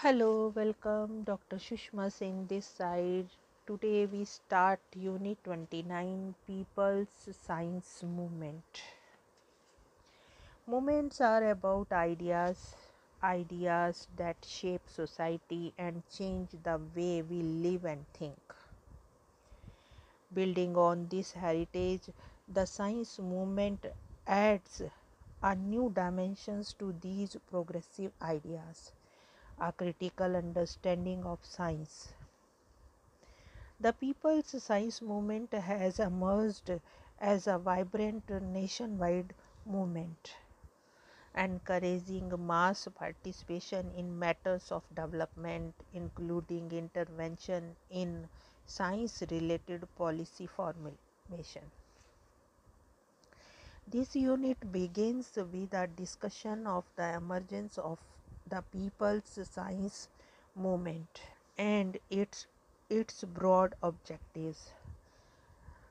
Hello, welcome Dr. Shushma Singh this side. Today we start Unit 29 People's Science Movement. Movements are about ideas, ideas that shape society and change the way we live and think. Building on this heritage, the science movement adds a new dimensions to these progressive ideas a critical understanding of science. The People's Science Movement has emerged as a vibrant nationwide movement, encouraging mass participation in matters of development, including intervention in science related policy formation. This unit begins with a discussion of the emergence of the people's science movement and its its broad objectives.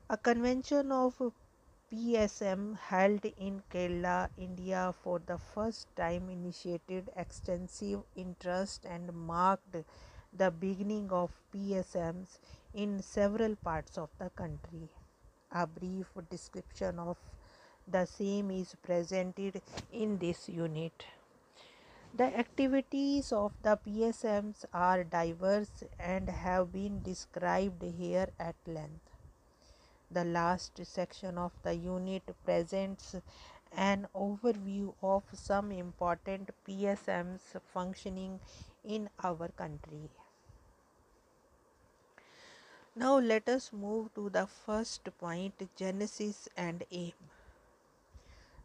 A convention of PSM held in Kerala, India for the first time initiated extensive interest and marked the beginning of PSMs in several parts of the country. A brief description of the same is presented in this unit. The activities of the PSMs are diverse and have been described here at length. The last section of the unit presents an overview of some important PSMs functioning in our country. Now let us move to the first point genesis and aim.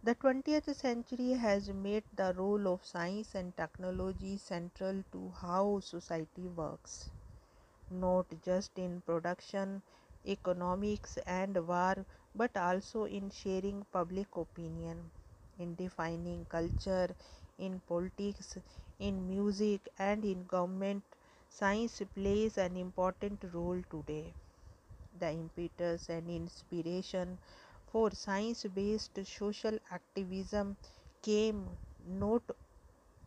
The 20th century has made the role of science and technology central to how society works, not just in production, economics, and war, but also in sharing public opinion, in defining culture, in politics, in music, and in government. Science plays an important role today. The impetus and inspiration for science based social activism came not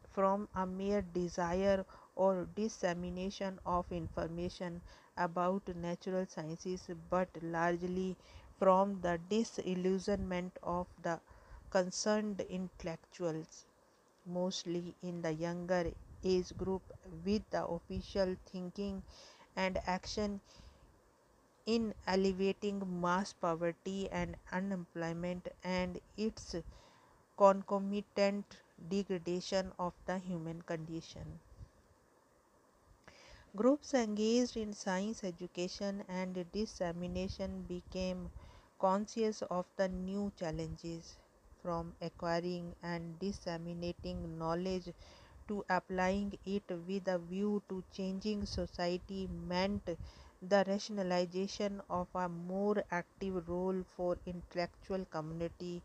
from a mere desire or dissemination of information about natural sciences but largely from the disillusionment of the concerned intellectuals, mostly in the younger age group, with the official thinking and action in alleviating mass poverty and unemployment and its concomitant degradation of the human condition. Groups engaged in science education and dissemination became conscious of the new challenges from acquiring and disseminating knowledge to applying it with a view to changing society meant the rationalization of a more active role for intellectual community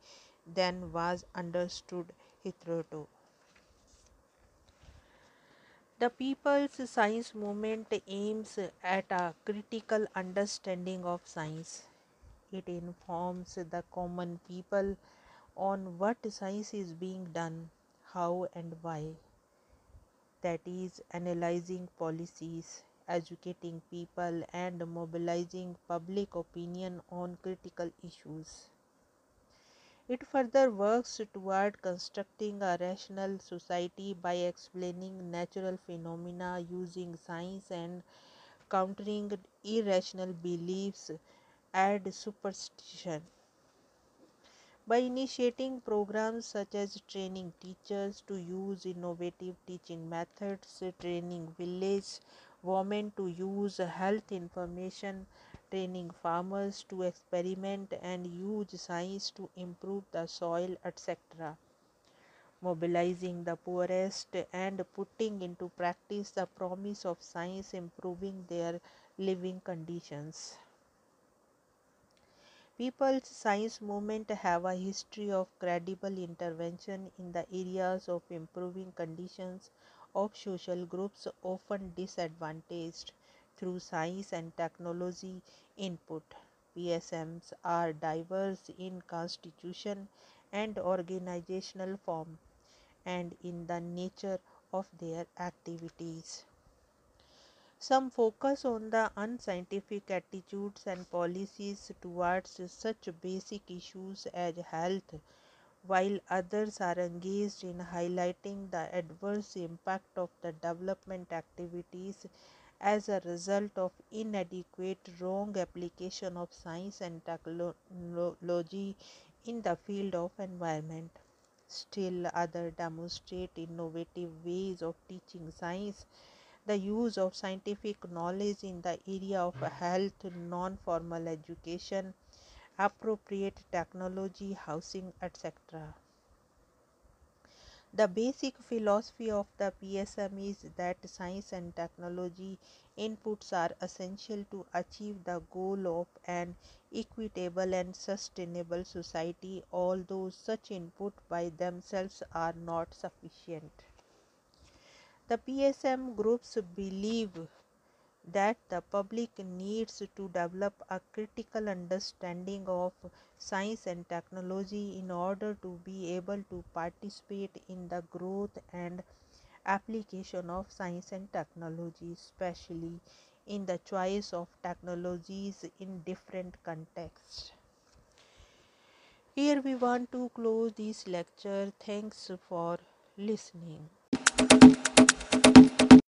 than was understood hitherto. The People's Science Movement aims at a critical understanding of science. It informs the common people on what science is being done, how and why. That is, analyzing policies, educating people and mobilizing public opinion on critical issues. It further works toward constructing a rational society by explaining natural phenomena using science and countering irrational beliefs and superstition. By initiating programs such as training teachers to use innovative teaching methods, training village women to use health information, training farmers to experiment and use science to improve the soil, etc. Mobilizing the poorest and putting into practice the promise of science improving their living conditions. People's science movement have a history of credible intervention in the areas of improving conditions of social groups often disadvantaged through science and technology input. PSMs are diverse in constitution and organizational form and in the nature of their activities. Some focus on the unscientific attitudes and policies towards such basic issues as health, while others are engaged in highlighting the adverse impact of the development activities as a result of inadequate wrong application of science and technology in the field of environment. Still others demonstrate innovative ways of teaching science, the use of scientific knowledge in the area of health, non-formal education, appropriate technology, housing, etc. The basic philosophy of the PSM is that science and technology inputs are essential to achieve the goal of an equitable and sustainable society, although such input by themselves are not sufficient. The PSM groups believe that the public needs to develop a critical understanding of science and technology in order to be able to participate in the growth and application of science and technology, especially in the choice of technologies in different contexts. Here we want to close this lecture. Thanks for listening.